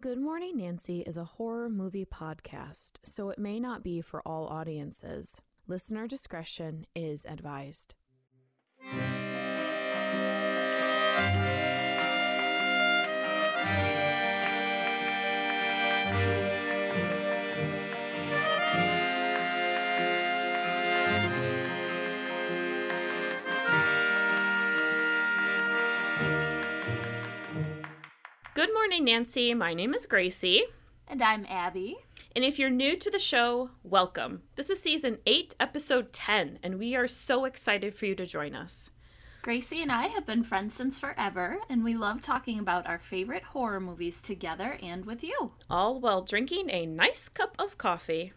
Good Morning Nancy is a horror movie podcast, so it may not be for all audiences. Listener discretion is advised. Good morning, Nancy. My name is Gracie. And I'm Abby. And if you're new to the show, welcome. This is season 8, episode 10, and we are so excited for you to join us. Gracie and I have been friends since forever, and we love talking about our favorite horror movies together and with you. All while drinking a nice cup of coffee.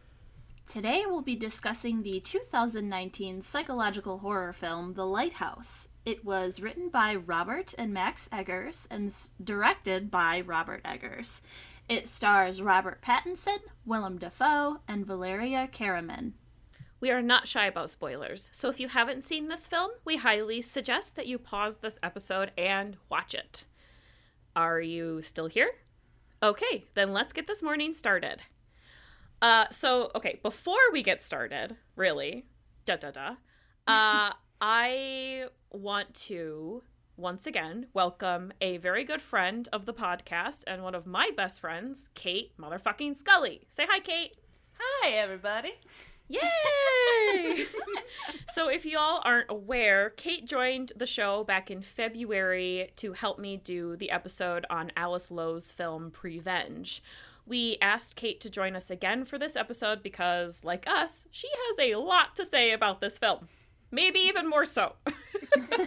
Today we'll be discussing the 2019 psychological horror film The Lighthouse. It was written by Robert and Max Eggers and directed by Robert Eggers. It stars Robert Pattinson, Willem Dafoe, and Valeriia Karaman. We are not shy about spoilers, so if you haven't seen this film, we highly suggest that you pause this episode and watch it. Are you still here? Okay, then let's get this morning started. Uh, so okay, before we get started, really, da da da, uh, I want to once again welcome a very good friend of the podcast and one of my best friends, Kate motherfucking Scully. Say hi, Kate. Hi, everybody. Yay! so, if y'all aren't aware, Kate joined the show back in February to help me do the episode on Alice Lowe's film Prevenge. We asked Kate to join us again for this episode because, like us, she has a lot to say about this film. Maybe even more so.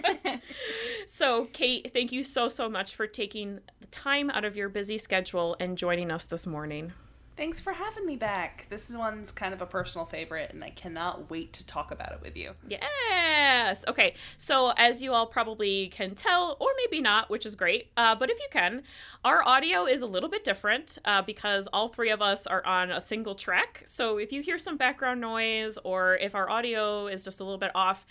so, Kate, thank you so, so much for taking the time out of your busy schedule and joining us this morning. Thanks for having me back. This is one's kind of a personal favorite, and I cannot wait to talk about it with you. Yes. Okay. So, as you all probably can tell, or maybe not, which is great, uh, but if you can, our audio is a little bit different uh, because all three of us are on a single track. So, if you hear some background noise or if our audio is just a little bit off,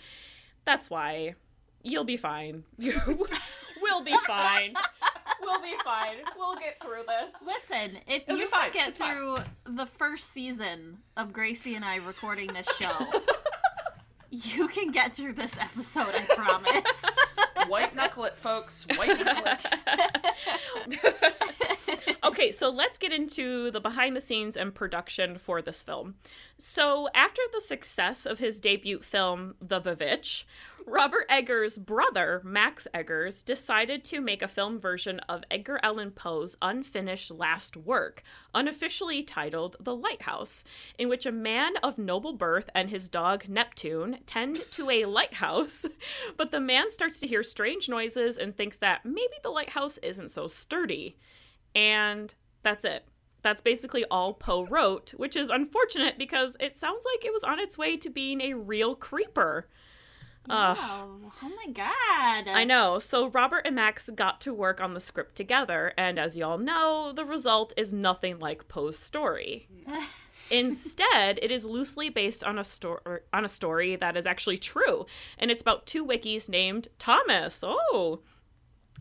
that's why. You'll be fine. we'll be fine. We'll be fine. We'll get through this. Listen, if It'll you fine. can get It's fine. through the first season of Gracie and I recording this show, you can get through this episode, I promise. White knuckle it, folks. White knuckle it. okay, so let's get into the behind the scenes and production for this film. So, after the success of his debut film, The Vivitch, Robert Eggers' brother, Max Eggers, decided to make a film version of Edgar Allan Poe's unfinished last work, unofficially titled The Lighthouse, in which a man of noble birth and his dog Neptune tend to a lighthouse, but the man starts to hear strange noises and thinks that maybe the lighthouse isn't so sturdy. And that's it. That's basically all Poe wrote, which is unfortunate because it sounds like it was on its way to being a real creeper. Ugh. oh, oh my god. I know. So Robert and Max got to work on the script together, and as y'all know, the result is nothing like Poe's story. Instead, it is loosely based on a story on a story that is actually true, and it's about two wickies named Thomas. Oh.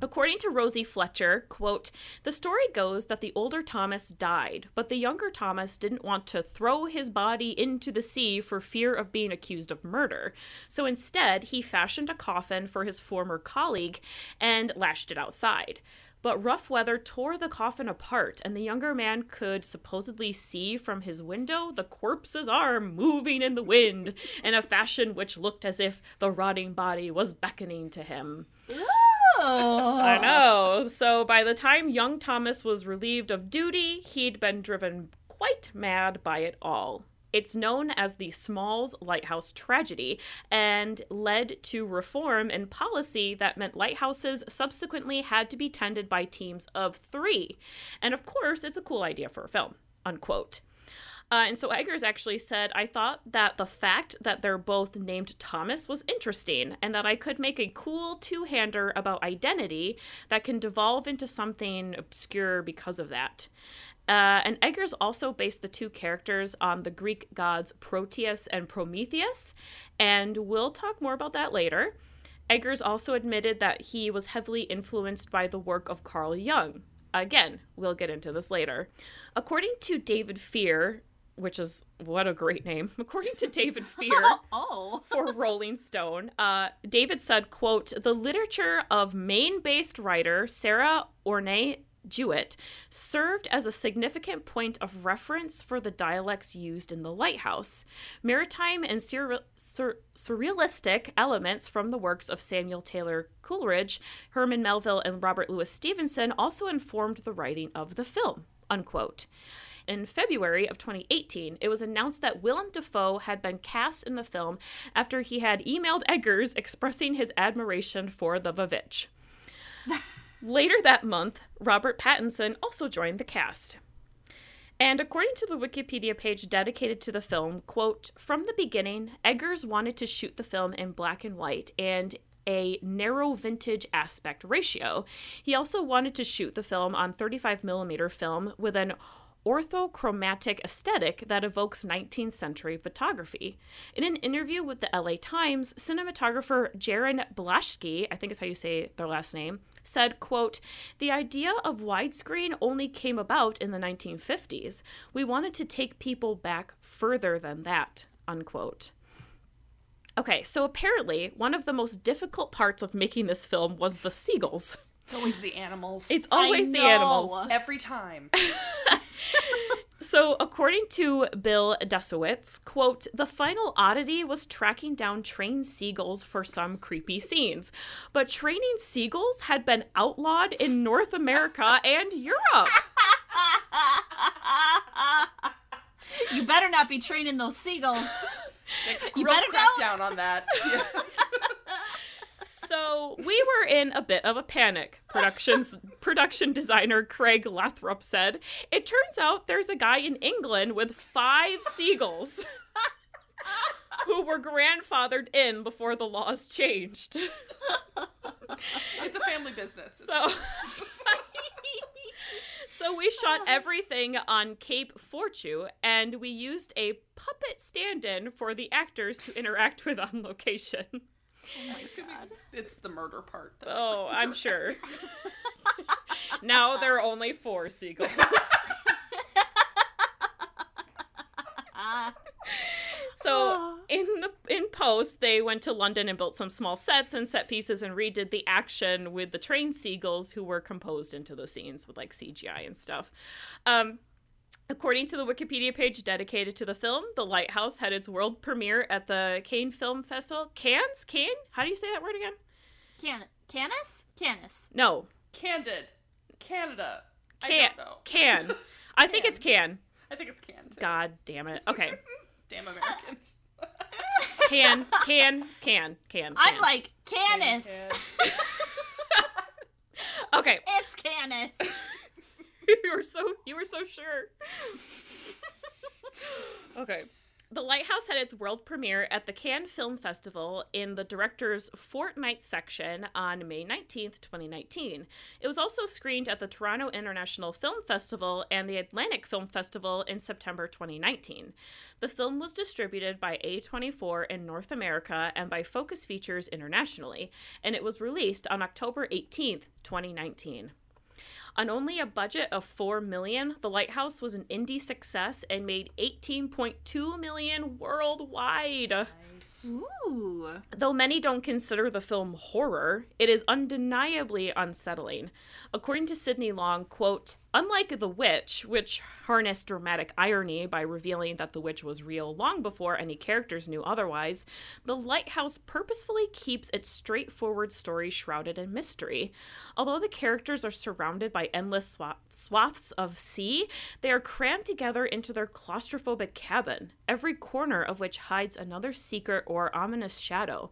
According to Rosie Fletcher, quote, the story goes that the older Thomas died, but the younger Thomas didn't want to throw his body into the sea for fear of being accused of murder. So instead, he fashioned a coffin for his former colleague and lashed it outside. But rough weather tore the coffin apart, and the younger man could supposedly see from his window the corpse's arm moving in the wind in a fashion which looked as if the rotting body was beckoning to him. Oh. I know. So by the time young Thomas was relieved of duty, he'd been driven quite mad by it all. It's known as the Smalls Lighthouse Tragedy and led to reform in policy that meant lighthouses subsequently had to be tended by teams of three. And of course, it's a cool idea for a film. Unquote. Uh, and so Eggers actually said, I thought that the fact that they're both named Thomas was interesting, and that I could make a cool two hander about identity that can devolve into something obscure because of that. Uh, and Eggers also based the two characters on the Greek gods Proteus and Prometheus, and we'll talk more about that later. Eggers also admitted that he was heavily influenced by the work of Carl Jung. Again, we'll get into this later. According to David Fear, which is what a great name. According to David Fear Oh. for Rolling Stone, uh, David said, quote, the literature of Maine-based writer Sarah Orne Jewett served as a significant point of reference for the dialects used in the lighthouse. Maritime and surre- sur- surrealistic elements from the works of Samuel Taylor Coleridge, Herman Melville, and Robert Louis Stevenson also informed the writing of the film. Unquote. In February of 2018, it was announced that Willem Dafoe had been cast in the film after he had emailed Eggers expressing his admiration for the Vavitch. Later that month, Robert Pattinson also joined the cast. And according to the Wikipedia page dedicated to the film, quote, from the beginning, Eggers wanted to shoot the film in black and white and a narrow vintage aspect ratio. He also wanted to shoot the film on 35 millimeter film with an orthochromatic aesthetic that evokes 19th century photography. In an interview with the LA Times, cinematographer Jarin Blaschke, I think is how you say their last name, said, quote, "The idea of widescreen only came about in the 1950s. We wanted to take people back further than that." Unquote. Okay, so apparently one of the most difficult parts of making this film was the seagulls. It's always the animals. It's always the animals. every time. So, according to Bill Desowitz, quote, the final oddity was tracking down trained seagulls for some creepy scenes. But training seagulls had been outlawed in North America and Europe. you better not be training those seagulls. you better crack don't. down on that. Yeah. So we were in a bit of a panic. Productions production designer Craig Lathrop said, "It turns out there's a guy in England with five seagulls who were grandfathered in before the laws changed." It's a family business. So So we shot everything on Cape Forchu and we used a puppet stand-in for the actors to interact with on location. It's the murder part. Oh, I'm sure. now there are only four seagulls. So in the in post, they went to London and built some small sets and set pieces and redid the action with the trained seagulls who were composed into the scenes with like CGI and stuff. Um, According to the Wikipedia page dedicated to the film, The Lighthouse had its world premiere at the Cannes Film Festival. Cannes? Cannes? How do you say that word again? Can Canis? Canis. No, Candid. Canada. I Can. don't know. Can. I think it's can. I think it's can too. God damn it. Okay. Damn Americans. Can, can, can, can. I'm can. like Canis. Can. Okay. It's Canis. you were so you were so sure. okay. The Lighthouse had its world premiere at the Cannes Film Festival in the director's Fortnight section on May 19th, 2019. It was also screened at the Toronto International Film Festival and the Atlantic Film Festival in September 2019. The film was distributed by A24 in North America and by Focus Features internationally, and it was released on October 18th, 2019. On only a budget of 4 million, The Lighthouse was an indie success and made 18.2 million worldwide. Nice. Ooh. Though many don't consider the film horror, it is undeniably unsettling. According to Sidney Long, quote, Unlike The Witch, which harnessed dramatic irony by revealing that the witch was real long before any characters knew otherwise, The Lighthouse purposefully keeps its straightforward story shrouded in mystery. Although the characters are surrounded by endless swa- swaths of sea, they are crammed together into their claustrophobic cabin, every corner of which hides another secret or ominous shadow.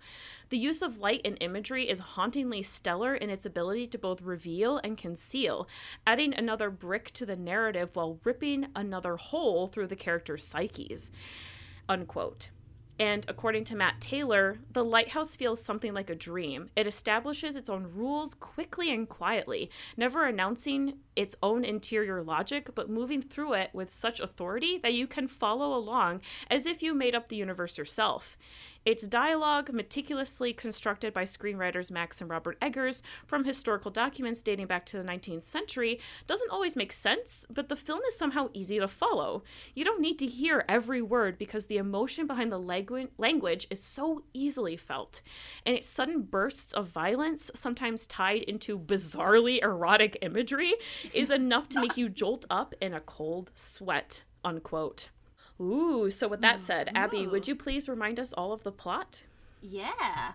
The use of light and imagery is hauntingly stellar in its ability to both reveal and conceal, adding another brick to the narrative while ripping another hole through the characters' psyches. Unquote. And according to Matt Taylor, the lighthouse feels something like a dream. It establishes its own rules quickly and quietly, never announcing its own interior logic, but moving through it with such authority that you can follow along as if you made up the universe yourself. Its dialogue, meticulously constructed by screenwriters Max and Robert Eggers from historical documents dating back to the 19th century, doesn't always make sense, but the film is somehow easy to follow. You don't need to hear every word because the emotion behind the langu- language is so easily felt. And its sudden bursts of violence, sometimes tied into bizarrely erotic imagery, is enough to make you jolt up in a cold sweat. Unquote. Ooh, so with that mm, said, Abby, would you please remind us all of the plot? Yeah.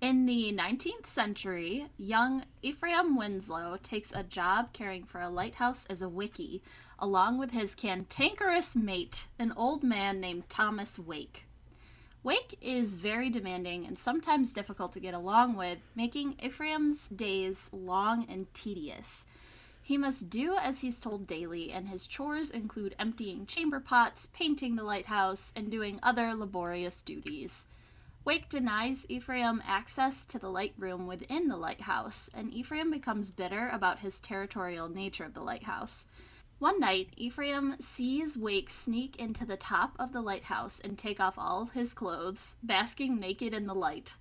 In the 19th century, young Ephraim Winslow takes a job caring for a lighthouse as a wickie, along with his cantankerous mate, an old man named Thomas Wake. Wake is very demanding and sometimes difficult to get along with, making Ephraim's days long and tedious. He must do as he's told daily, and his chores include emptying chamber pots, painting the lighthouse, and doing other laborious duties. Wake denies Ephraim access to the light room within the lighthouse, and Ephraim becomes bitter about his territorial nature of the lighthouse. One night, Ephraim sees Wake sneak into the top of the lighthouse and take off all his clothes, basking naked in the light.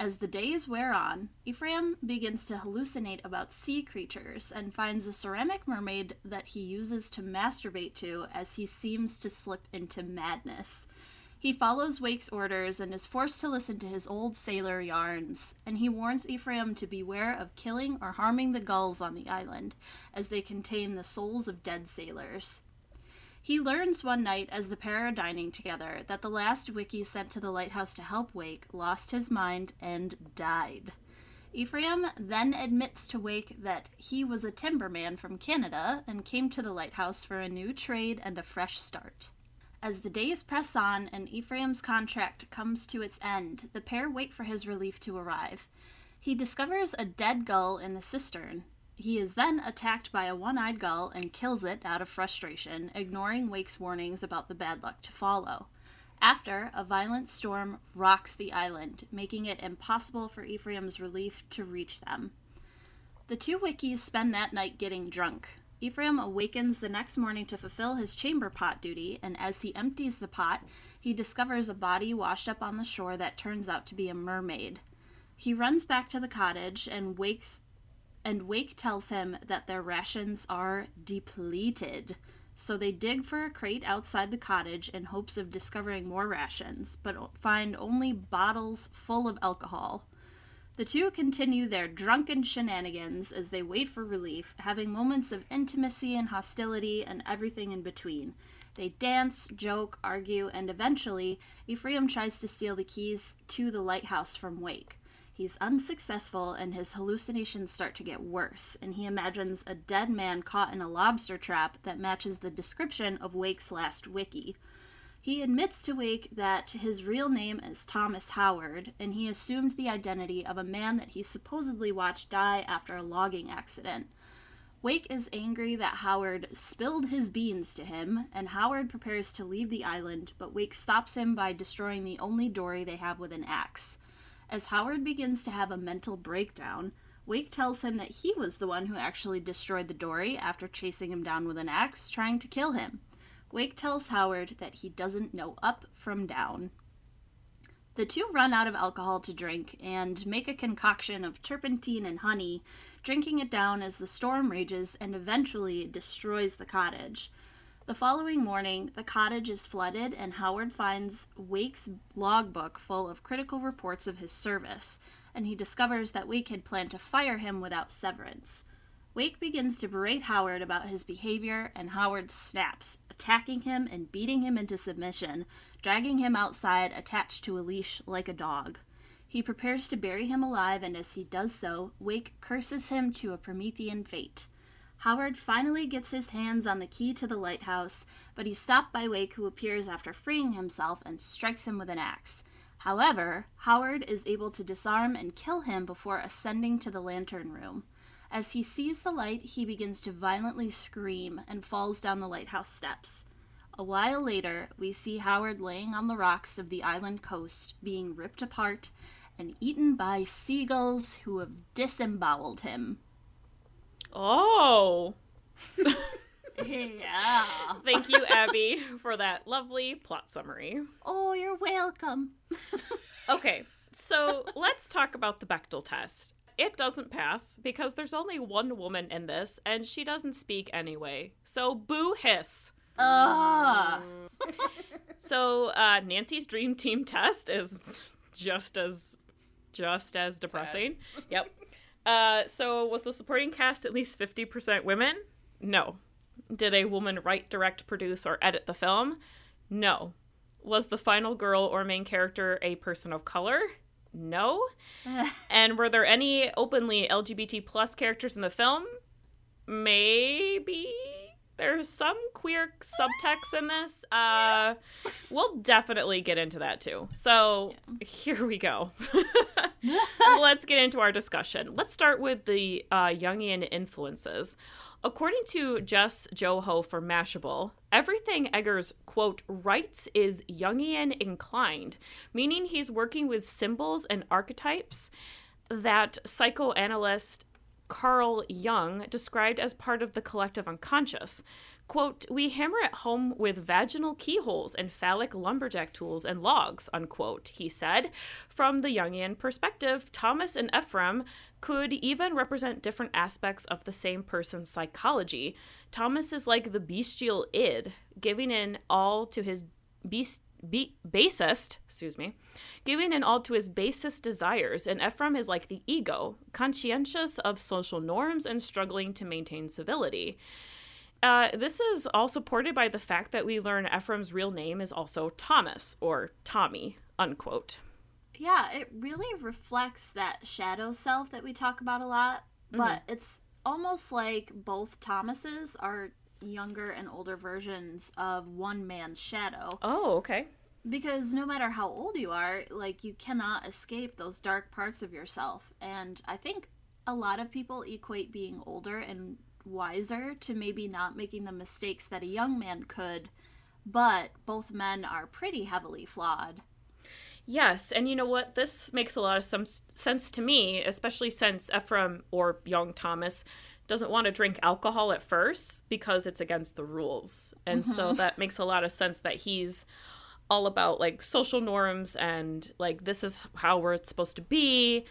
As the days wear on, Ephraim begins to hallucinate about sea creatures and finds a ceramic mermaid that he uses to masturbate to as he seems to slip into madness. He follows Wake's orders and is forced to listen to his old sailor yarns, and he warns Ephraim to beware of killing or harming the gulls on the island, as they contain the souls of dead sailors. He learns one night as the pair are dining together that the last wickie sent to the lighthouse to help Wake lost his mind and died. Ephraim then admits to Wake that he was a timberman from Canada and came to the lighthouse for a new trade and a fresh start. As the days press on and Ephraim's contract comes to its end, the pair wait for his relief to arrive. He discovers a dead gull in the cistern. He is then attacked by a one eyed gull and kills it out of frustration, ignoring Wake's warnings about the bad luck to follow. After, a violent storm rocks the island, making it impossible for Ephraim's relief to reach them. The two Wickies spend that night getting drunk. Ephraim awakens the next morning to fulfill his chamber pot duty, and as he empties the pot, he discovers a body washed up on the shore that turns out to be a mermaid. He runs back to the cottage and wakes and Wake tells him that their rations are depleted. So they dig for a crate outside the cottage in hopes of discovering more rations, but find only bottles full of alcohol. The two continue their drunken shenanigans as they wait for relief, having moments of intimacy and hostility and everything in between. They dance, joke, argue, and eventually, Ephraim tries to steal the keys to the lighthouse from Wake. He's unsuccessful, and his hallucinations start to get worse, and he imagines a dead man caught in a lobster trap that matches the description of Wake's last wickie. He admits to Wake that his real name is Thomas Howard, and he assumed the identity of a man that he supposedly watched die after a logging accident. Wake is angry that Howard spilled his beans to him, and Howard prepares to leave the island, but Wake stops him by destroying the only dory they have with an axe. As Howard begins to have a mental breakdown, Wake tells him that he was the one who actually destroyed the dory after chasing him down with an axe, trying to kill him. Wake tells Howard that he doesn't know up from down. The two run out of alcohol to drink and make a concoction of turpentine and honey, drinking it down as the storm rages and eventually destroys the cottage. The following morning, the cottage is flooded, and Howard finds Wake's logbook full of critical reports of his service, and he discovers that Wake had planned to fire him without severance. Wake begins to berate Howard about his behavior, and Howard snaps, attacking him and beating him into submission, dragging him outside attached to a leash like a dog. He prepares to bury him alive, and as he does so, Wake curses him to a Promethean fate. Howard finally gets his hands on the key to the lighthouse, but he's stopped by Wake, who appears after freeing himself and strikes him with an axe. However, Howard is able to disarm and kill him before ascending to the lantern room. As he sees the light, he begins to violently scream and falls down the lighthouse steps. A while later, we see Howard laying on the rocks of the island coast, being ripped apart and eaten by seagulls who have disemboweled him. Oh. yeah. Thank you, Abby, for that lovely plot summary. Oh, you're welcome. Okay, so let's talk about the Bechdel test. It doesn't pass because there's only one woman in this, and she doesn't speak anyway. So boo hiss. Ugh. So uh, Nancy's dream team test is just as just as depressing. Yep. Uh, so was the supporting cast at least fifty percent women? No. Did a woman write, direct, produce, or edit the film? No. Was the final girl or main character a person of color? No. and were there any openly LGBT plus characters in the film? Maybe. There's some queer subtext in this. Uh, we'll definitely get into that too. So here we go. Let's get into our discussion. Let's start with the uh, Jungian influences. According to Jess Joho for Mashable, everything Eggers, quote, writes is Jungian inclined, meaning he's working with symbols and archetypes that psychoanalyst Carl Jung described as part of the collective unconscious. Quote, we hammer it home with vaginal keyholes and phallic lumberjack tools and logs, unquote, he said. From the Jungian perspective, Thomas and Ephraim could even represent different aspects of the same person's psychology. Thomas is like the bestial id, giving in all to his beast be- basest, excuse me, giving in all to his basest desires, and Ephraim is like the ego, conscientious of social norms and struggling to maintain civility. Uh, this is all supported by the fact that we learn Ephraim's real name is also Thomas, or Tommy, unquote. Yeah, it really reflects that shadow self that we talk about a lot, but it's almost like both Thomases are younger and older versions of one man's shadow. Oh, okay. Because no matter how old you are, like you cannot escape those dark parts of yourself. And I think a lot of people equate being older and wiser to maybe not making the mistakes that a young man could, but both men are pretty heavily flawed. Yes, and you know what? This makes a lot of some sense to me, especially since Ephraim or young Thomas doesn't want to drink alcohol at first because it's against the rules. And so that makes a lot of sense that he's all about like social norms and like this is how we're supposed to be.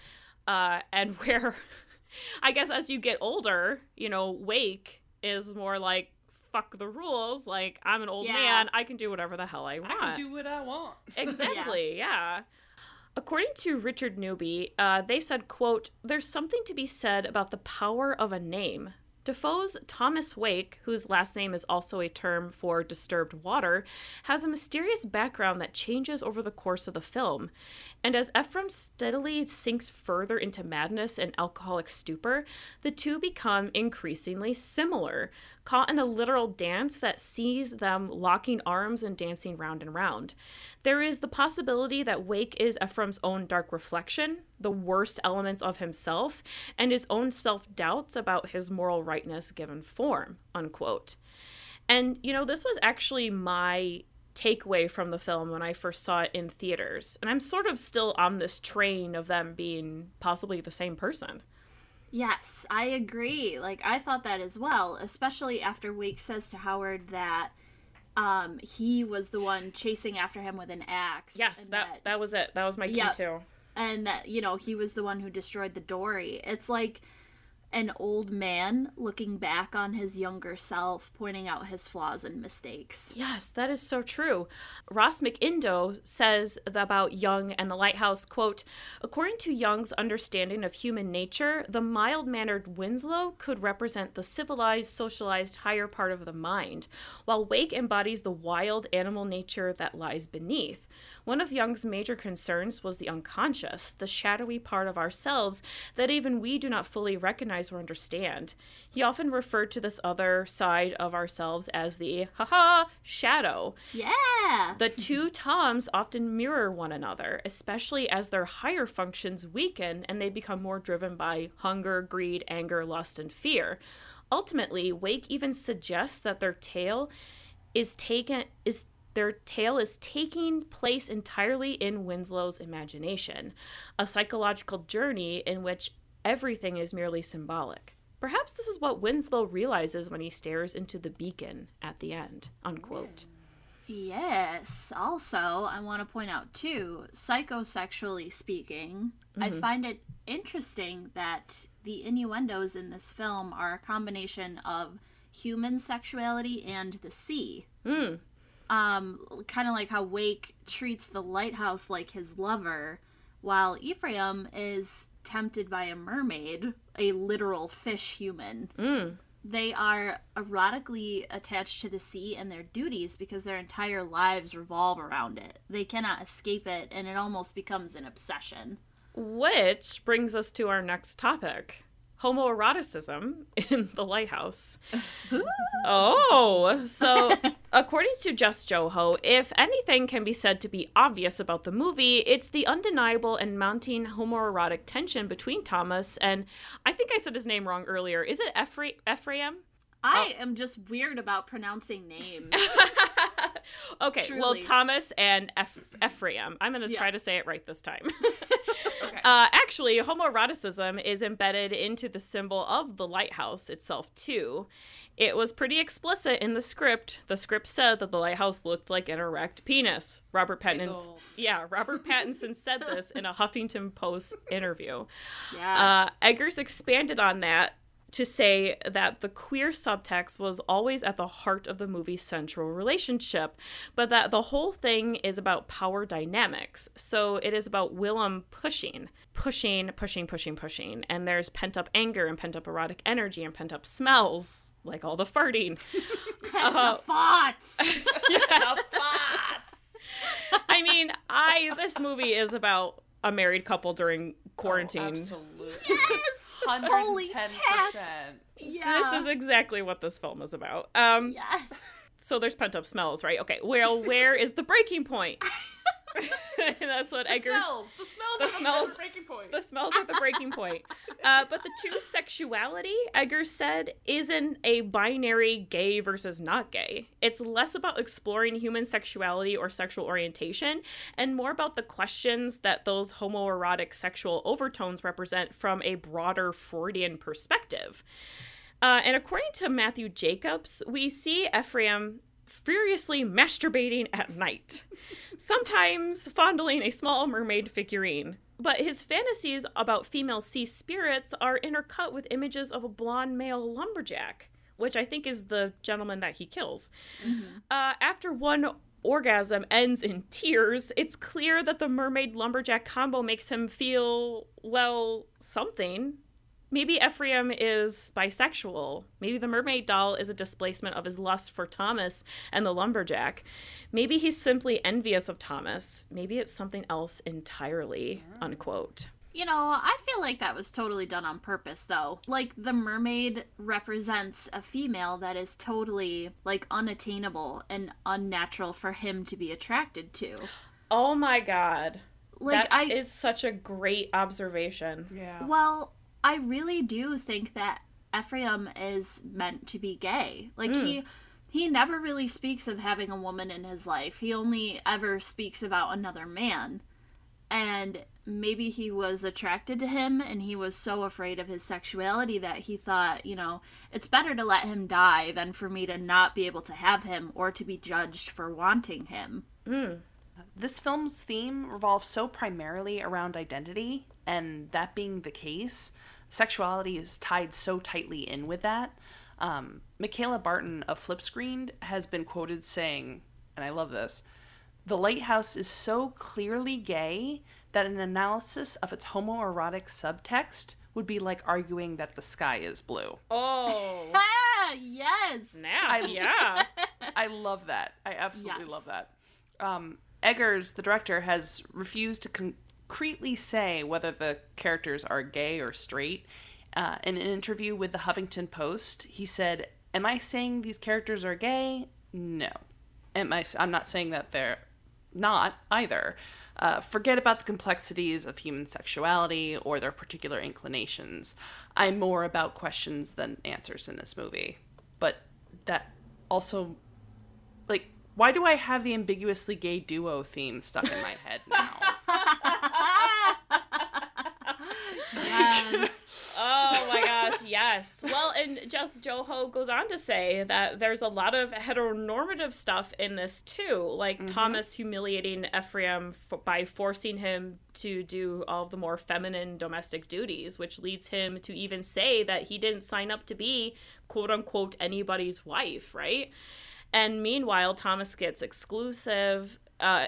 Uh, and where I guess as you get older, you know, Wake is more like fuck the rules. Like I'm an old Yeah. man, I can do whatever the hell I want. I can do what I want. Exactly, yeah. According to Richard Newby, uh, they said, quote, there's something to be said about the power of a name. Dafoe's Thomas Wake, whose last name is also a term for disturbed water, has a mysterious background that changes over the course of the film. And as Ephraim steadily sinks further into madness and alcoholic stupor, the two become increasingly similar, caught in a literal dance that sees them locking arms and dancing round and round. There is the possibility that Wake is Ephraim's own dark reflection, the worst elements of himself, and his own self doubts about his moral rightness given form. Unquote. And, you know, this was actually my takeaway from the film when I first saw it in theaters. And I'm sort of still on this train of them being possibly the same person. Yes, I agree. Like I thought that as well, especially after Wake says to Howard that um he was the one chasing after him with an axe. Yes, and that that was it. That was my key Yep. too. and that you know he was the one who destroyed the dory. It's like an old man looking back on his younger self, pointing out his flaws and mistakes. Yes, that is so true. Ross McIndoe says about Jung and the Lighthouse, quote, According to Jung's understanding of human nature, the mild-mannered Winslow could represent the civilized, socialized higher part of the mind, while Wake embodies the wild animal nature that lies beneath. One of Jung's major concerns was the unconscious, the shadowy part of ourselves that even we do not fully recognize or understand. He often referred to this other side of ourselves as the haha shadow. Yeah. The two Toms often mirror one another, especially as their higher functions weaken and they become more driven by hunger, greed, anger, lust, and fear. Ultimately, Wake even suggests that their tale is taken is their tale is taking place entirely in Winslow's imagination, a psychological journey in which everything is merely symbolic. Perhaps this is what Winslow realizes when he stares into the beacon at the end. Unquote. Yes. Also, I want to point out too, psychosexually speaking, I find it interesting that the innuendos in this film are a combination of human sexuality and the sea. Mm. Um, kind of like how Wake treats the lighthouse like his lover, while Ephraim is tempted by a mermaid, a literal fish human. Mm. They are erotically attached to the sea and their duties because their entire lives revolve around it. They cannot escape it, and it almost becomes an obsession. Which brings us to our next topic homoeroticism in the lighthouse. oh, so according to Jess Joho, if anything can be said to be obvious about the movie, it's the undeniable and mounting homoerotic tension between Thomas and I think I said his name wrong earlier. Is it Ephra- Ephraim? I am just weird about pronouncing names. okay, well, Thomas and Eph- Ephraim. I'm going to Yeah. try to say it right this time. Okay. Uh, actually, homoeroticism is embedded into the symbol of the lighthouse itself, too. It was pretty explicit in the script. The script said that the lighthouse looked like an erect penis. Robert Pattinson, yeah, Robert Pattinson said this in a Huffington Post interview. Yeah. Uh, Eggers expanded on that to say that the queer subtext was always at the heart of the movie's central relationship, but that the whole thing is about power dynamics. So it is about Willem pushing, pushing, pushing, pushing, pushing. And there's pent up anger and pent up erotic energy and pent up smells, like all the farting. uh, the thoughts. The spots. I mean, I this movie is about a married couple during quarantine. Oh, absolutely. yes. Hundred Holy and ten cats. percent. Yeah. this is exactly what this film is about. Um, Yes. so there's pent up smells, right? Okay. Well, where is the breaking point? That's what The Eggers. smells. The smells. the are smells- the breaking point. The smells are the breaking point. Uh, but the two sexuality, Eggers said, isn't a binary gay versus not gay. It's less about exploring human sexuality or sexual orientation and more about the questions that those homoerotic sexual overtones represent from a broader Freudian perspective. Uh, and according to Matthew Jacobs, we see Ephraim furiously masturbating at night, sometimes fondling a small mermaid figurine. But his fantasies about female sea spirits are intercut with images of a blonde male lumberjack, which I think is the gentleman that he kills. Uh, after one orgasm ends in tears, it's clear that the mermaid lumberjack combo makes him feel, well, something. Maybe Ephraim is bisexual. Maybe the mermaid doll is a displacement of his lust for Thomas and the lumberjack. Maybe he's simply envious of Thomas. Maybe it's something else entirely. Unquote. You know, I feel like that was totally done on purpose, though. Like, the mermaid represents a female that is totally, like, unattainable and unnatural for him to be attracted to. Oh my god. Like, That is I. such a great observation. yeah. Well, I really do think that Ephraim is meant to be gay. Like, mm. he. He never really speaks of having a woman in his life. He only ever speaks about another man. and maybe he was attracted to him and he was so afraid of his sexuality that he thought, you know, it's better to let him die than for me to not be able to have him or to be judged for wanting him. Mm. this film's theme revolves so primarily around identity, and that being the case, sexuality is tied so tightly in with that. Um, Michaela Barton of Flipscreen has been quoted saying, and I love this The lighthouse is so clearly gay that an analysis of its homoerotic subtext would be like arguing that the sky is blue. Oh. Ah, yes. Snap. I- yeah. I love that. I absolutely Yes. love that. Um, Eggers, the director, has refused to concretely say whether the characters are gay or straight. Uh, in an interview with the Huffington Post, he said, "Am I saying these characters are gay? No. Am I? I'm not saying that they're not either. Uh, forget about the complexities of human sexuality or their particular inclinations. I'm more about questions than answers in this movie. But that also, like, why do I have the ambiguously gay duo theme stuck in my head now? Yes. Oh my gosh, yes. Well, and Jess Joho goes on to say that there's a lot of heteronormative stuff in this too, like Thomas humiliating Ephraim f- by forcing him to do all the more feminine domestic duties, which leads him to even say that he didn't sign up to be quote unquote anybody's wife, right? And meanwhile, Thomas gets exclusive uh,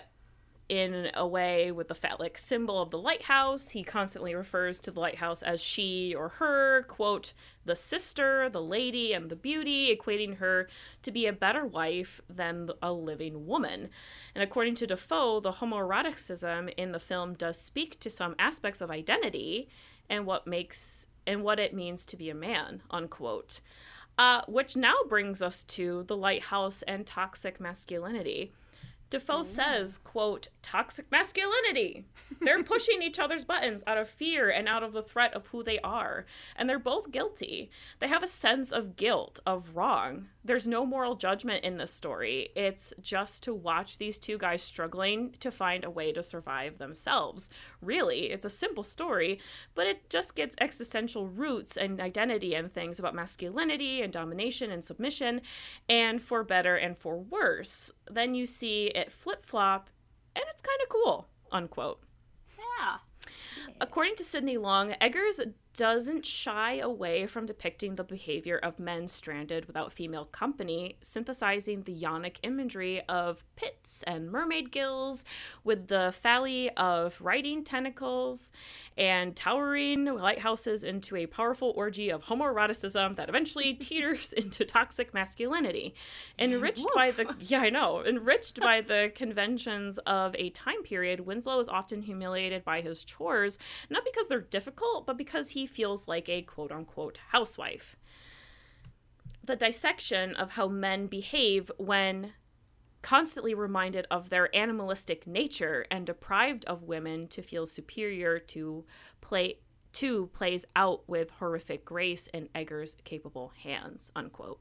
in a way with the phallic symbol of the lighthouse. He constantly refers to the lighthouse as she or her, quote, the sister, the lady, and the beauty, equating her to be a better wife than a living woman. And according to Dafoe, the homoeroticism in the film does speak to some aspects of identity and what makes and what it means to be a man, unquote. Uh, which now brings us to the lighthouse and toxic masculinity. Dafoe mm. says, quote, toxic masculinity. They're pushing each other's buttons out of fear and out of the threat of who they are. And they're both guilty. They have a sense of guilt, of wrong. There's no moral judgment in this story. It's just to watch these two guys struggling to find a way to survive themselves. Really, it's a simple story, but it just gets existential roots and identity and things about masculinity and domination and submission, and for better and for worse. Then you see it flip flop, and it's kind of cool, unquote. Yeah. According to Sidney Long, Eggers doesn't shy away from depicting the behavior of men stranded without female company, synthesizing the yonic imagery of pits and mermaid gills with the phalli of writing tentacles and towering lighthouses into a powerful orgy of homoeroticism that eventually teeters into toxic masculinity. Enriched by the yeah, I know, enriched by the conventions of a time period, Winslow is often humiliated by his chores, not because they're difficult, but because he feels like a quote unquote housewife. The dissection of how men behave when constantly reminded of their animalistic nature and deprived of women to feel superior to play to plays out with horrific grace in Eggers' capable hands unquote.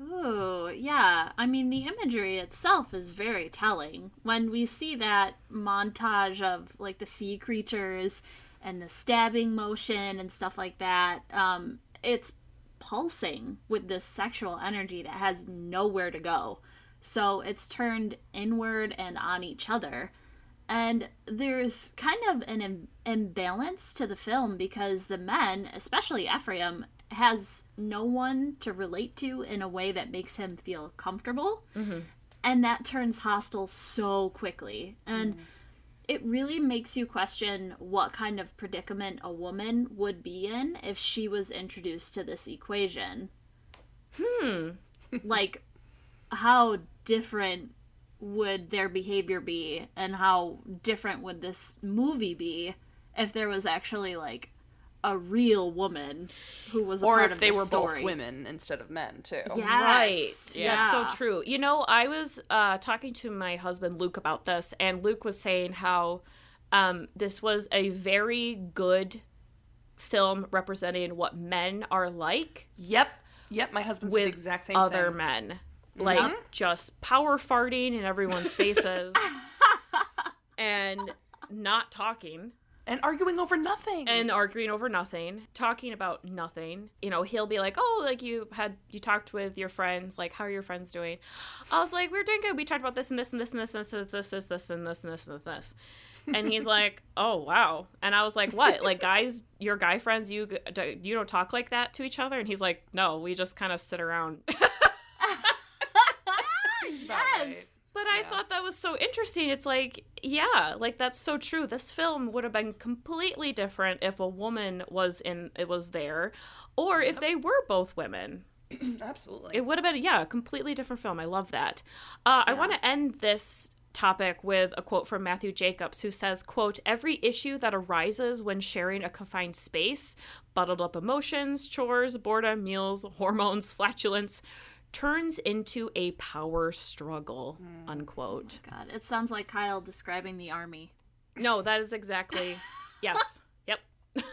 Ooh, yeah. I mean, the imagery itself is very telling. When we see that montage of like the sea creatures and the stabbing motion and stuff like that, um, it's pulsing with this sexual energy that has nowhere to go. So it's turned inward and on each other. And there's kind of an Im- imbalance to the film because the men, especially Ephraim, has no one to relate to in a way that makes him feel comfortable. And that turns hostile so quickly. And it really makes you question what kind of predicament a woman would be in if she was introduced to this equation. Hmm. like, how different would their behavior be, and how different would this movie be if there was actually, like, a real woman who was a or part if of they were story. both women instead of men too. Yes. Right. Yeah. That's so true. You know, I was uh, talking to my husband Luke about this, and Luke was saying how um, this was a very good film representing what men are like Yep. Yep. My husband said with the exact same other thing. men. Like just power farting in everyone's faces and not talking and arguing over nothing. and arguing over nothing, talking about nothing. You know, he'll be like, "Oh, like you had you talked with your friends, like how are your friends doing?" I was like, "We're doing good. We talked about this and this and this and this and this and this this this and this and this and this." And he's like, "Oh, wow." And I was like, "What? Like guys, your guy friends, you you don't talk like that to each other?" And he's like, "No, we just kind of sit around." Right. But I thought that was so interesting. It's like, yeah, like that's so true. This film would have been completely different if a woman was in it was there or if they were both women. Absolutely. It would have been yeah, a completely different film. I love that. Uh, I want to end this topic with a quote from Matthew Jacobs who says, quote, every issue that arises when sharing a confined space, bottled up emotions, chores, boredom, meals, hormones, flatulence, turns into a power struggle, unquote. God, it sounds like Kyle describing the army. No, that is exactly yes. Yep.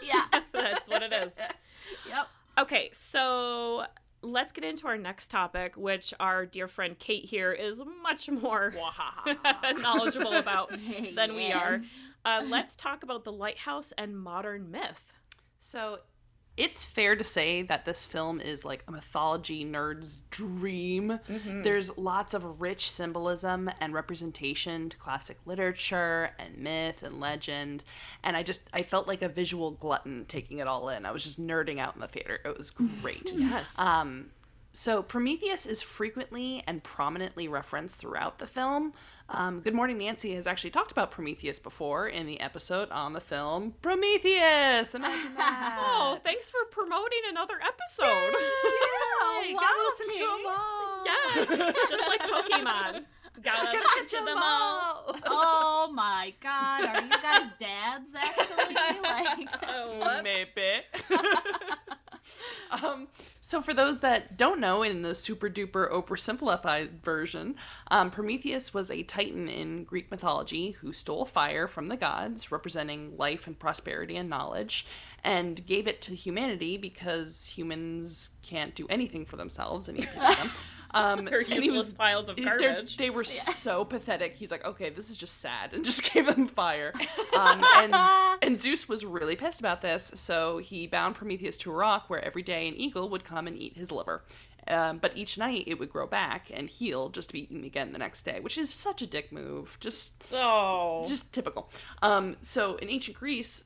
Yeah. That's what it is. yep. Okay, so let's get into our next topic, which our dear friend Kate here is much more knowledgeable about than we are. Uh, let's talk about the lighthouse and modern myth. So, it's fair to say that this film is like a mythology nerd's dream. There's lots of rich symbolism and representation to classic literature and myth and legend. And I just, I felt like a visual glutton taking it all in. I was just nerding out in the theater. It was great. Yes. Um, so Prometheus is frequently and prominently referenced throughout the film. Um, Good Morning Nancy has actually talked about Prometheus before in the episode on the film Prometheus. Imagine that. oh, thanks for promoting another episode. Yay, wow, gotta listen to them all. yes, just like Pokemon. Gotta listen to them all. Oh my god, are you guys dads actually? Like, Oh. Maybe. um, so, for those that don't know, in the super duper oversimplified version, um, Prometheus was a titan in Greek mythology who stole fire from the gods, representing life and prosperity and knowledge, and gave it to humanity because humans can't do anything for themselves and them. Um, They're and he useless was- piles of they're- garbage. They were so pathetic. He's like, okay, this is just sad, and just gave them fire. Um, and, and Zeus was really pissed about this, so he bound Prometheus to a rock where every day an eagle would come and eat his liver. Um, but each night it would grow back and heal just to be eaten again the next day, which is such a dick move. Just, Oh. just typical. Um, so in ancient Greece,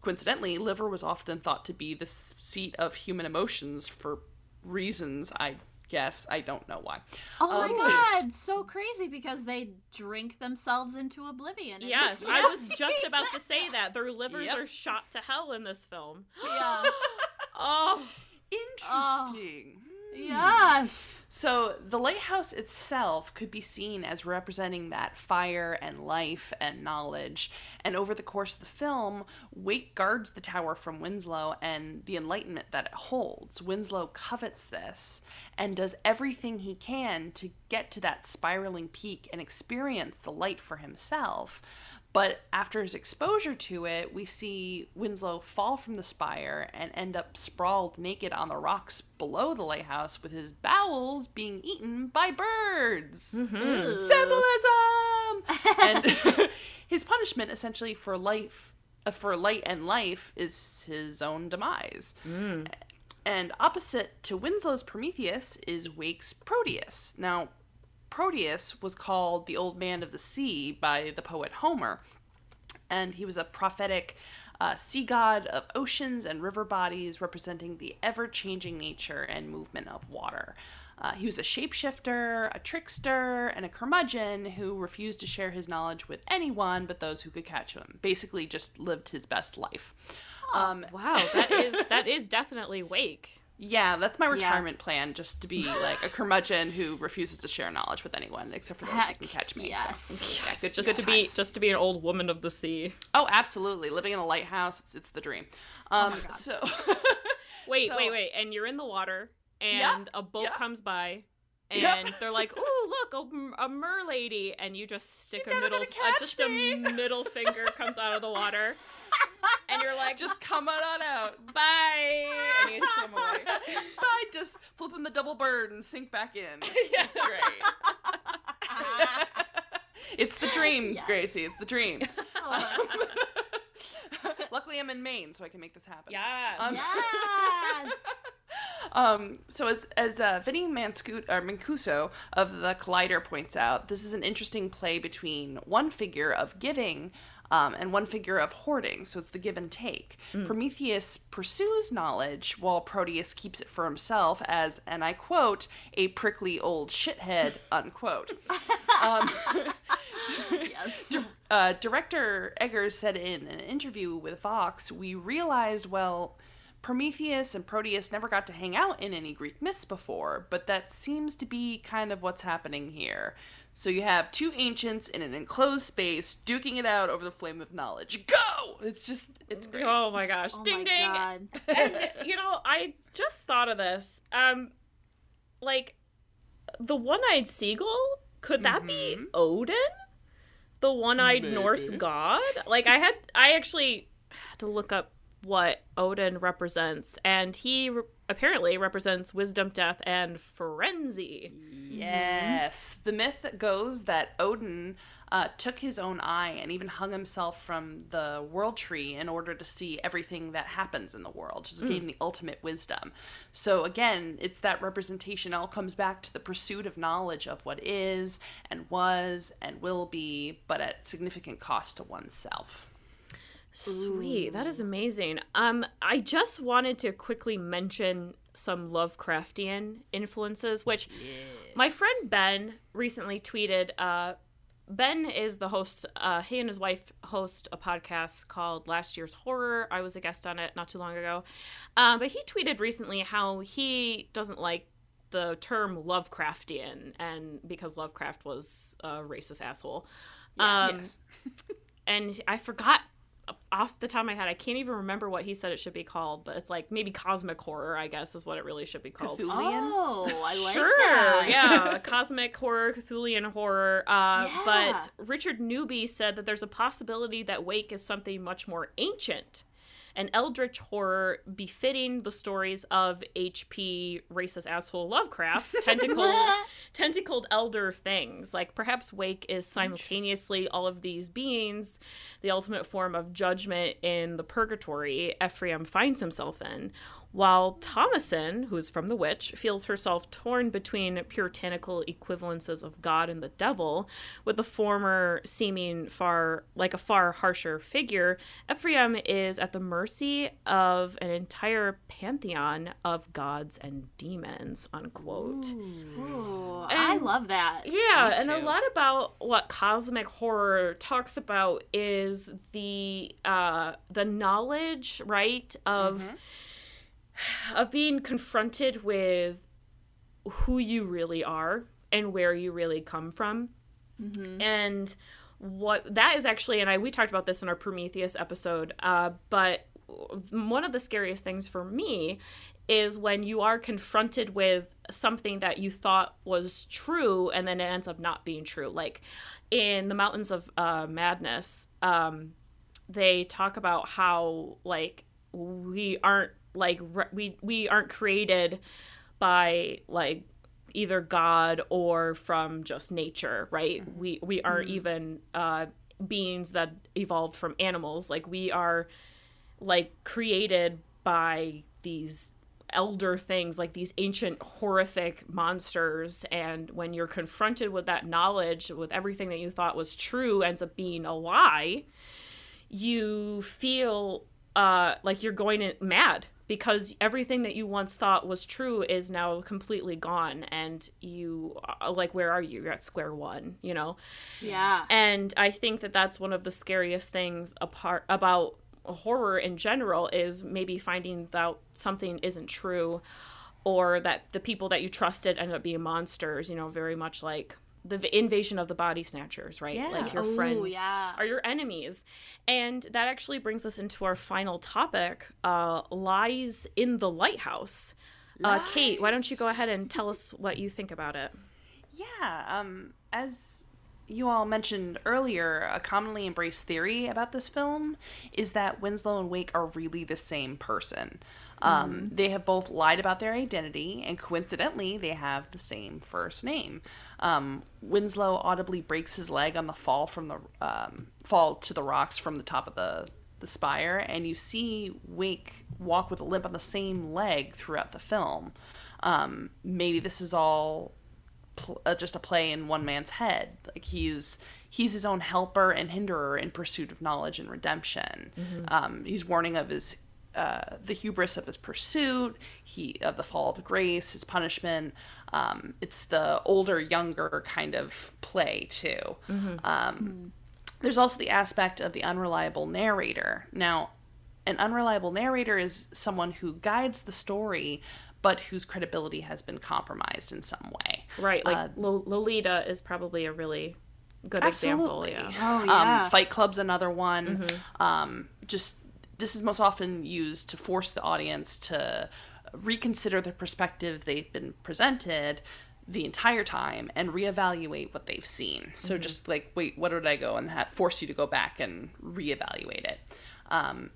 coincidentally, liver was often thought to be the seat of human emotions for reasons I guess I don't know why. oh my Um, god, so crazy because they drink themselves into oblivion. Yes, I was just about to say that. Their livers Yep. are shot to hell in this film. yeah. Oh, Interesting. Hmm. Yes. So the lighthouse itself could be seen as representing that fire and life and knowledge. And over the course of the film, Wake guards the tower from Winslow and the enlightenment that it holds. Winslow covets this and does everything he can to get to that spiraling peak and experience the light for himself. But after his exposure to it, we see Winslow fall from the spire and end up sprawled naked on the rocks below the lighthouse with his bowels being eaten by birds. Symbolism! and his punishment essentially for life uh, for light and life is his own demise. And opposite to Winslow's Prometheus is Wake's Proteus. Now, Proteus was called the Old Man of the Sea by the poet Homer, and he was a prophetic uh, sea god of oceans and river bodies, representing the ever changing nature and movement of water. Uh, he was a shapeshifter, a trickster, and a curmudgeon who refused to share his knowledge with anyone but those who could catch him. Basically, just lived his best life. Um, wow, that is that is definitely Wake. Yeah, that's my retirement plan, just to be like a curmudgeon who refuses to share knowledge with anyone except for those Heck, who can catch me. so. yes. Yeah, good, Just good to be just to be an old woman of the sea. Oh, absolutely. Living in a lighthouse, it's, it's the dream. Um, God. so Wait, So- wait, wait, and you're in the water, and Yeah, a boat yeah. comes by. And Yeah. they're like, "Ooh, look, a mer lady," and you just stick a middle, uh, just me. a middle finger comes out of the water, and you're like, just come on, out. bye, and you swim away. Bye. Just flip him the double bird and sink back in. It's, it's great. it's the dream, Yes. Gracie. It's the dream. Oh, Luckily, I'm in Maine, so I can make this happen. Yes. Um, yes. Um, so as as uh, Vinny Manscu- or Mancuso of the Collider points out, this is an interesting play between one figure of giving um, and one figure of hoarding. So it's the give and take. Prometheus pursues knowledge while Proteus keeps it for himself as, and I quote, a prickly old shithead, unquote. um, yes. uh, director Eggers said in an interview with Vox, we realized, well, Prometheus and Proteus never got to hang out in any Greek myths before, but that seems to be kind of what's happening here. So you have two ancients in an enclosed space duking it out over the flame of knowledge. Go! It's just, it's great. Oh my gosh! Oh ding my ding! God. and you know, I just thought of this. Um, like the one-eyed seagull. Could that be Odin? The one-eyed Norse god? Like I had, I actually had to look up what Odin represents, and he re- apparently represents wisdom, death, and frenzy. Yes. The myth goes that Odin uh, took his own eye and even hung himself from the world tree in order to see everything that happens in the world, to gain the ultimate wisdom. So, again, it's that representation. All comes back to the pursuit of knowledge of what is and was and will be, but at significant cost to oneself. Sweet. That is amazing. Um, I just wanted to quickly mention some Lovecraftian influences, which my friend Ben recently tweeted. Uh, Ben is the host. Uh, he and his wife host a podcast called Last Year's Horror. I was a guest on it not too long ago. Um, but he tweeted recently how he doesn't like the term Lovecraftian, and because Lovecraft was a racist asshole. Um, yes. and I forgot off the top of my head. I can't even remember what he said it should be called, but it's like maybe cosmic horror. I guess is what it really should be called. Cthulhian? Oh, I like sure, that. yeah, cosmic horror, Cthulhian horror. Uh, Yeah. But Richard Newby said that there's a possibility that Wake is something much more ancient. An eldritch horror befitting the stories of H.P. racist asshole Lovecraft's tentacled, tentacled elder things. Like perhaps Wake is simultaneously all of these beings, the ultimate form of judgment in the purgatory Ephraim finds himself in, while Thomasin, who's from The Witch, feels herself torn between puritanical equivalences of God and the devil, with the former seeming far like a far harsher figure. Ephraim is at the mercy of an entire pantheon of gods and demons. Unquote. Ooh, I And- love that. Yeah, and a lot about what cosmic horror talks about is the uh the knowledge, right, of of being confronted with who you really are and where you really come from. And what that is actually and I we talked about this in our Prometheus episode, uh but one of the scariest things for me is when you are confronted with something that you thought was true and then it ends up not being true. Like in the Mountains of uh, Madness, um, they talk about how like we aren't like re- we we aren't created by like either god or from just nature right? We we aren't even uh beings that evolved from animals. Like we are like created by these elder things like these ancient horrific monsters. And when you're confronted with that knowledge with everything that you thought was true ends up being a lie you feel uh, like you're going mad because everything that you once thought was true is now completely gone and you uh, like where are you you're at square one you know Yeah. and i think that that's one of the scariest things apart about horror in general is maybe finding out something isn't true or that the people that you trusted end up being monsters you know very much like the invasion of the body snatchers right Yeah. like your Ooh, friends yeah. are your enemies and that actually brings us into our final topic uh, lies in the lighthouse uh, kate why don't you go ahead and tell us what you think about it Yeah, um, as you all mentioned earlier, a commonly embraced theory about this film is that Winslow and Wake are really the same person. Um, They have both lied about their identity, and coincidentally, they have the same first name. Um, Winslow audibly breaks his leg on the fall from the um, fall to the rocks from the top of the the spire, and you see Wake walk with a limp on the same leg throughout the film. Um, maybe this is all pl- uh, just a play in one man's head. Like he's he's his own helper and hinderer in pursuit of knowledge and redemption. Um, he's warning of his uh, the hubris of his pursuit, he of the fall of grace, his punishment. Um, it's the older younger kind of play too. Um, there's also the aspect of the unreliable narrator. Now, an unreliable narrator is someone who guides the story, but whose credibility has been compromised in some way. Right, like Uh, Lo- Lolita is probably a really good example. Absolutely. Yeah. Oh, yeah. Um, Fight Club's another one. Um, just this is most often used to force the audience to reconsider the perspective they've been presented the entire time and reevaluate what they've seen. So just like, wait, what did I go and ha- force you to go back and reevaluate it. Um,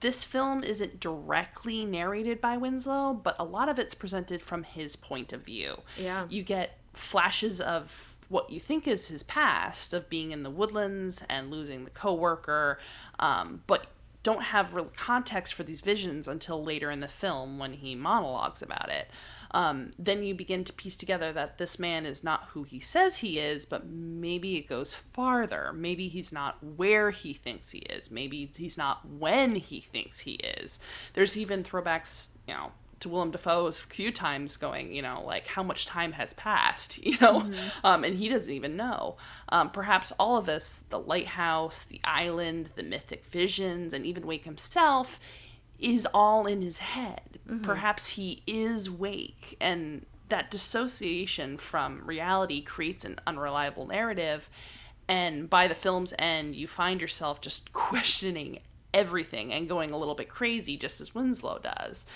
this film isn't directly narrated by Winslow, but a lot of it's presented from his point of view. Yeah. You get flashes of what you think is his past of being in the woodlands and losing the coworker, um, but don't have real context for these visions until later in the film when he monologues about it. Um, then you begin to piece together that this man is not who he says he is, but maybe it goes farther. Maybe he's not where he thinks he is. Maybe he's not when he thinks he is. There's even throwbacks, you know, to Willem Dafoe a few times going, you know, like how much time has passed, you know, mm-hmm. um, and he doesn't even know. Um, perhaps all of this, the lighthouse, the island, the mythic visions, and even Wake himself, is all in his head. Mm-hmm. Perhaps he is Wake, and that dissociation from reality creates an unreliable narrative. And by the film's end, you find yourself just questioning everything and going a little bit crazy, just as Winslow does.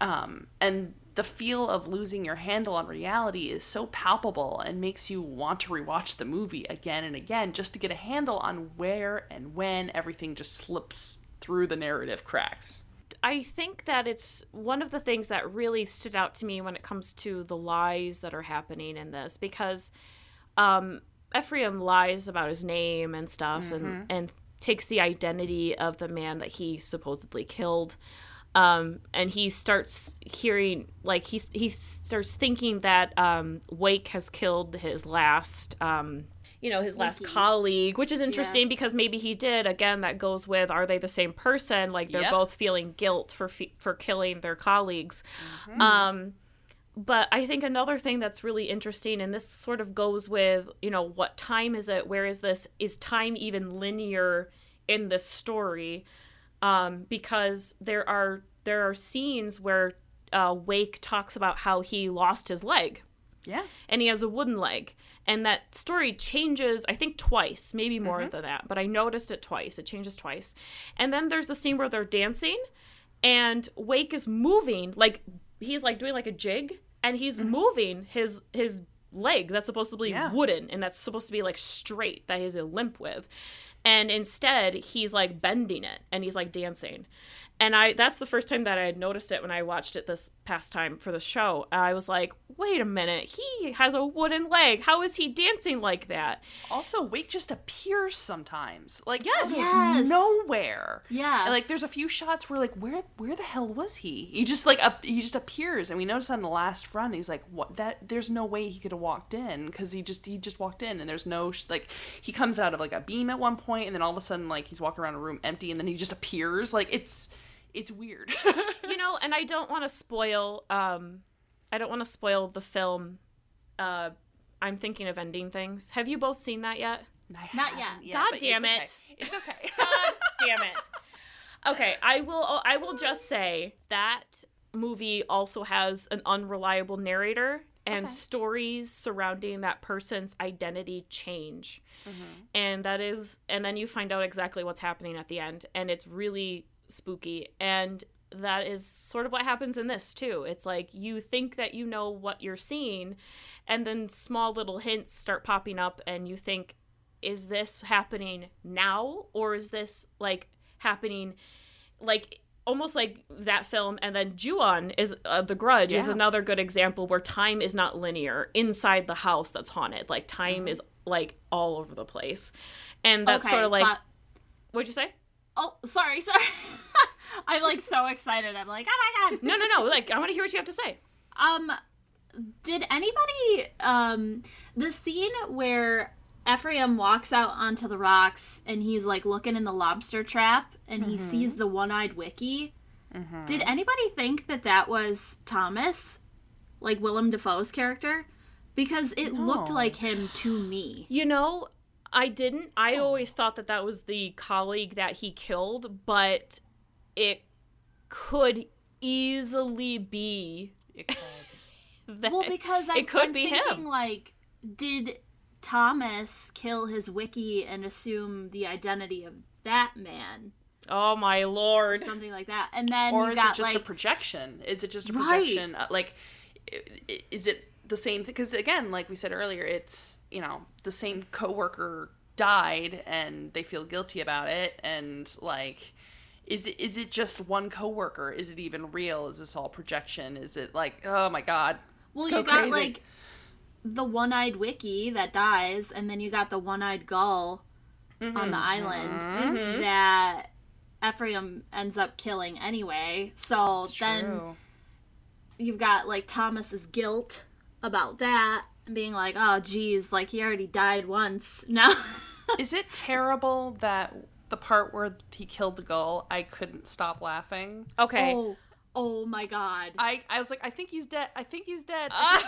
Um, and the feel of losing your handle on reality is so palpable and makes you want to rewatch the movie again and again just to get a handle on where and when everything just slips through the narrative cracks. I think that it's one of the things that really stood out to me when it comes to the lies that are happening in this because um, Ephraim lies about his name and stuff mm-hmm. and, and takes the identity of the man that he supposedly killed. Um, and he starts hearing like he he starts thinking that um, Wake has killed his last um, you know his last colleague which is interesting yeah. because maybe he did. Again that goes with are they the same person? Like they're yep. both feeling guilt for for killing their colleagues. Mm-hmm. um but i think another thing that's really interesting and this sort of goes with you know what time is it? Where is this? Is time even linear in this story um, because there are there are scenes where uh, Wake talks about how he lost his leg. Yeah. And he has a wooden leg. And that story changes, I think, twice, maybe more mm-hmm. than that, but I noticed it twice. It changes twice. And then there's the scene where they're dancing and Wake is moving, like he's like doing like a jig and he's mm-hmm. moving his his leg that's supposed to be yeah. wooden and that's supposed to be like straight that he's a limp with. And instead he's like bending it and he's like dancing. And i that's the first time that i had noticed it when i watched it this past time for the show. I was like wait a minute. He has a wooden leg. How is he dancing like that? Also wake just appears sometimes. Like yes, yes. nowhere. Yeah. And, like there's a few shots where like where where the hell was he? He just like up he just appears. And we notice on the last run he's like what? That there's no way he could have walked in because he just he just walked in and there's no like he comes out of like a beam at one point and then all of a sudden like he's walking around a room empty and then he just appears like it's it's weird. you know, and I don't want to spoil um I don't want to spoil the film uh I'm thinking of ending things. Have you both seen that yet? Not yet. yet God damn it. Okay. It's okay. God damn it. Okay, I will I will just say that movie also has an unreliable narrator and okay. stories surrounding that person's identity change. Mm-hmm. And that is and then you find out exactly what's happening at the end and it's really spooky and that is sort of what happens in this too. It's like you think that you know what you're seeing and then small little hints start popping up and you think is this happening now or is this like happening like almost like that film and then Ju-on is uh, the grudge yeah. is another good example where time is not linear inside the house that's haunted like time mm-hmm. is like all over the place and that's okay, sort of like but... what'd you say Oh, sorry, sorry. I'm like so excited. I'm like, oh my god. No, no, no. Like, I want to hear what you have to say. Um, did anybody um the scene where Ephraim walks out onto the rocks and he's like looking in the lobster trap and mm-hmm. he sees the one-eyed wickie? Mm-hmm. Did anybody think that that was Thomas, like Willem Dafoe's character? Because it no. looked like him to me. You know, I didn't. I oh. always thought that that was the colleague that he killed, but it could easily be. well, because I, it could I'm be thinking, him. Like, did Thomas kill his wickie and assume the identity of that man? Oh my lord! Something like that, and then or is got, it just like, a projection? Is it just a projection? Right. Like, is it the same? Thing? Because again, like we said earlier, it's you know the same coworker died and they feel guilty about it and like is it is it just one coworker? Is it even real? Is this all projection? Is it like oh my god? Well, Go you got crazy. like the one-eyed wickie that dies, and then you got the one-eyed gull Mm-hmm. on the island that Ephraim ends up killing anyway. So It's then true. you've got like Thomas's guilt about that and being like, oh geez, like he already died once. Now Is it terrible that the part where he killed the gull, I couldn't stop laughing? Okay. Oh oh my god. I, I was like, I think he's dead. I think he's dead. I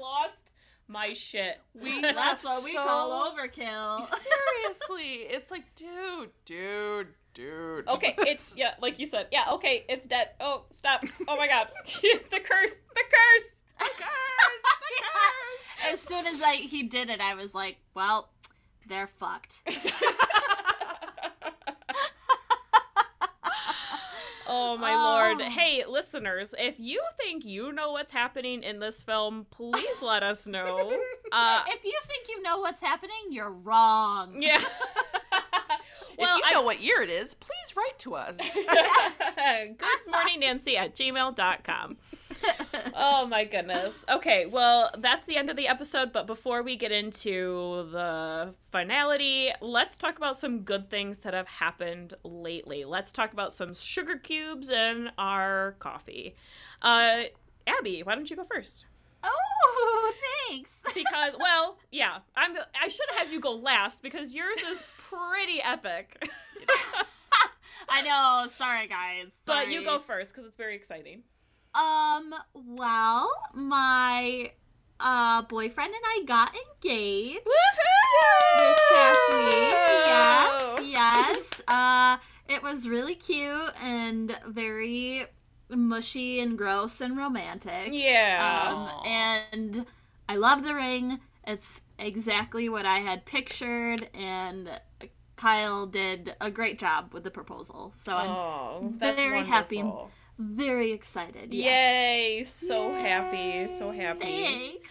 lost my shit. We That's laughed what we so- call overkill. Seriously, it's like, dude, dude, dude. Okay, it's yeah, like you said. Yeah, okay, it's dead. Oh, stop. Oh my god. The curse, the curse, the curse. The curse. As soon as I he did it, I was like, well, they're fucked. Oh my Oh. lord. Hey, listeners, if you think you know what's happening in this film, please let us know. Uh if you think you know what's happening, you're wrong. yeah. well, if you know what year it is, please write to us. I good morning nancy at gmail.com oh my goodness. Okay well that's the end of the episode but before we get into the finality let's talk about some good things that have happened lately. Let's talk about some sugar cubes in our coffee. Uh abby why don't you go first? Oh, thanks. because well yeah i'm i should have you go last because yours is pretty epic. I know. Sorry, guys. but you go first because it's very exciting Um. Well, my uh boyfriend and I got engaged this past week. Yes, yes. Uh, it was really cute and very mushy and gross and romantic. yeah Um, and I love the ring. It's exactly what I had pictured, and Kyle did a great job with the proposal. So I'm Oh, very happy. Wonderful. very excited. Yes. Yay! So happy, so happy. Thanks.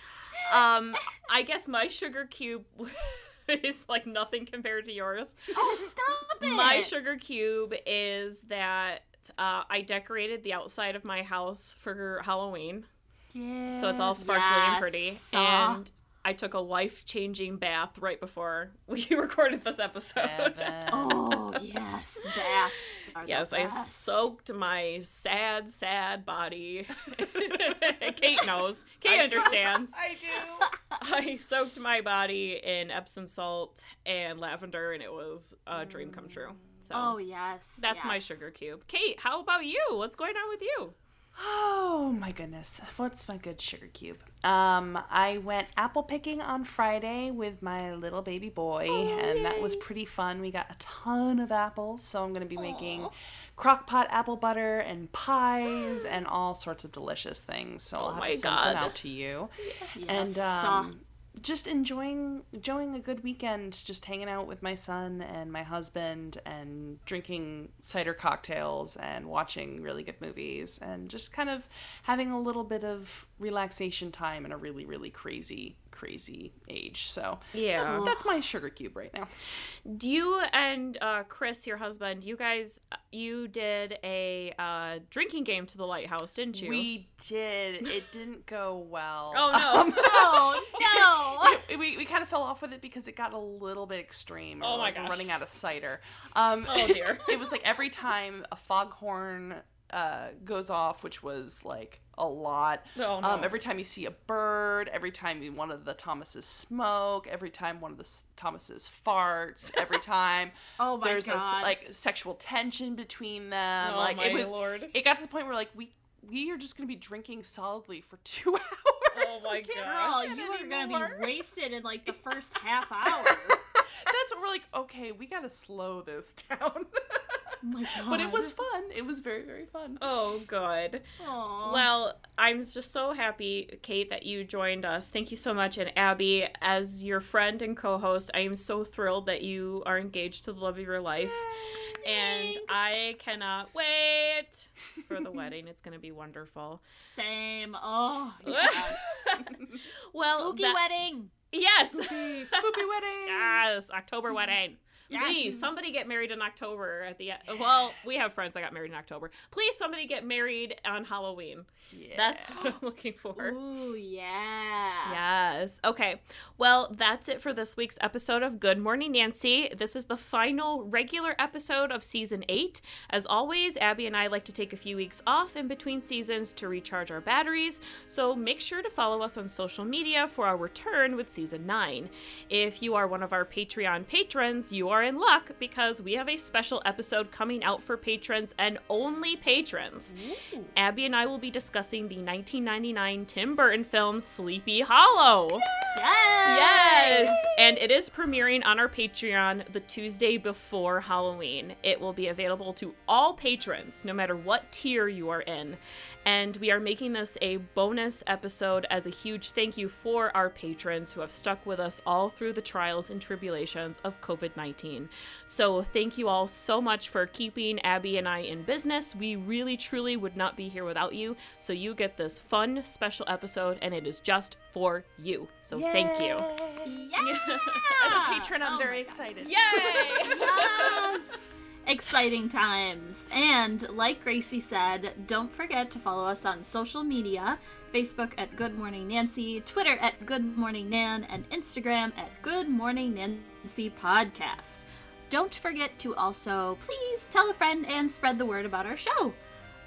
Um, I guess my sugar cube is like nothing compared to yours. Oh, stop it. My sugar cube is that uh, I decorated the outside of my house for Halloween, so it's all sparkly and pretty. Yes. And I took a life changing bath right before we recorded this episode. Oh, yes. Baths. Yes, I soaked my sad, sad body. Kate knows. Kate understands. I do. I soaked my body in Epsom salt and lavender, and it was a dream come true. So Oh, yes. that's my sugar cube. Kate, how about you? What's going on with you? Oh my goodness. What's my good sugar cube? Um, I went apple picking on Friday with my little baby boy, and that was pretty fun. We got a ton of apples, so I'm going to be making crock pot apple butter and pies and all sorts of delicious things. So I'll have my to send some God. out to you. Yes. And um, just enjoying enjoying a good weekend, just hanging out with my son and my husband, and drinking cider cocktails and watching really good movies, and just kind of having a little bit of relaxation time in a really really crazy crazy age. So Yeah. that's my sugar cube right now. Do you and uh, Chris, your husband, you guys, you did a uh, drinking game to the lighthouse, didn't you? We did. It didn't go well. Oh no! Um, oh, no. we, we kind of fell off with it because it got a little bit extreme. Oh my like, we're gosh. running out of cider. Um, Oh, dear. it was like every time a foghorn uh, goes off, which was like a lot. Oh, no. um, every time you see a bird, every time you, one of the Thomases smoke, every time one of the s- Thomases farts, every time Oh my there's a God. like sexual tension between them. Oh like my it was, lord. it got to the point where like we we are just gonna be drinking solidly for two hours. Oh my We can't gosh. Girl, you are gonna be wasted in like the first half hour. That's what we're like. Okay, we gotta slow this down. Oh my god. but it was fun. It was very very fun. Oh, good. Aw. Well, I'm just so happy, Kate, that you joined us. Thank you so much. And Abby, as your friend and co host, I am so thrilled that you are engaged to the love of your life. And Thanks. I cannot wait for the wedding. It's going to be wonderful. Same. Oh, yes. well, Spooky that- wedding. Yes. Spooky wedding. yes. October wedding. Please, somebody get married in October at the end. Well, we have friends that got married in October. Please, somebody get married on Halloween. Yeah. That's what I'm looking for. Ooh, yeah. Yes. Okay. Well, that's it for this week's episode of Good Morning Nancy. This is the final regular episode of season eight. As always, Abby and I like to take a few weeks off in between seasons to recharge our batteries, so make sure to follow us on social media for our return with season nine. If you are one of our Patreon patrons, you are in luck because we have a special episode coming out for patrons and only patrons. Abby and I will be discussing the 1999 Tim Burton film Sleepy Hollow. Yes! And it is premiering on our Patreon the Tuesday before Halloween. It will be available to all patrons, no matter what tier you are in. And we are making this a bonus episode as a huge thank you for our patrons who have stuck with us all through the trials and tribulations of COVID 19. So thank you all so much for keeping Abby and I in business. We really, truly would not be here without you. So you get this fun special episode, and it is just for you. So thank you. Yeah. As a patron, I'm Oh very my God. excited. Yay! Yes! Exciting times. And like Gracie said, don't forget to follow us on social media Facebook at Good Morning Nancy, Twitter at Good Morning Nan, and Instagram at Good Morning Nancy Podcast. Don't forget to also please tell a friend and spread the word about our show.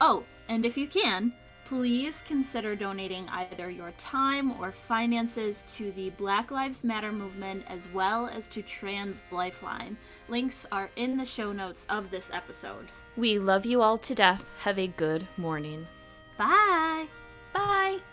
Oh, and if you can, please consider donating either your time or finances to the Black Lives Matter movement as well as to Trans Lifeline. Links are in the show notes of this episode. we love you all to death. Have a good morning. Bye. Bye!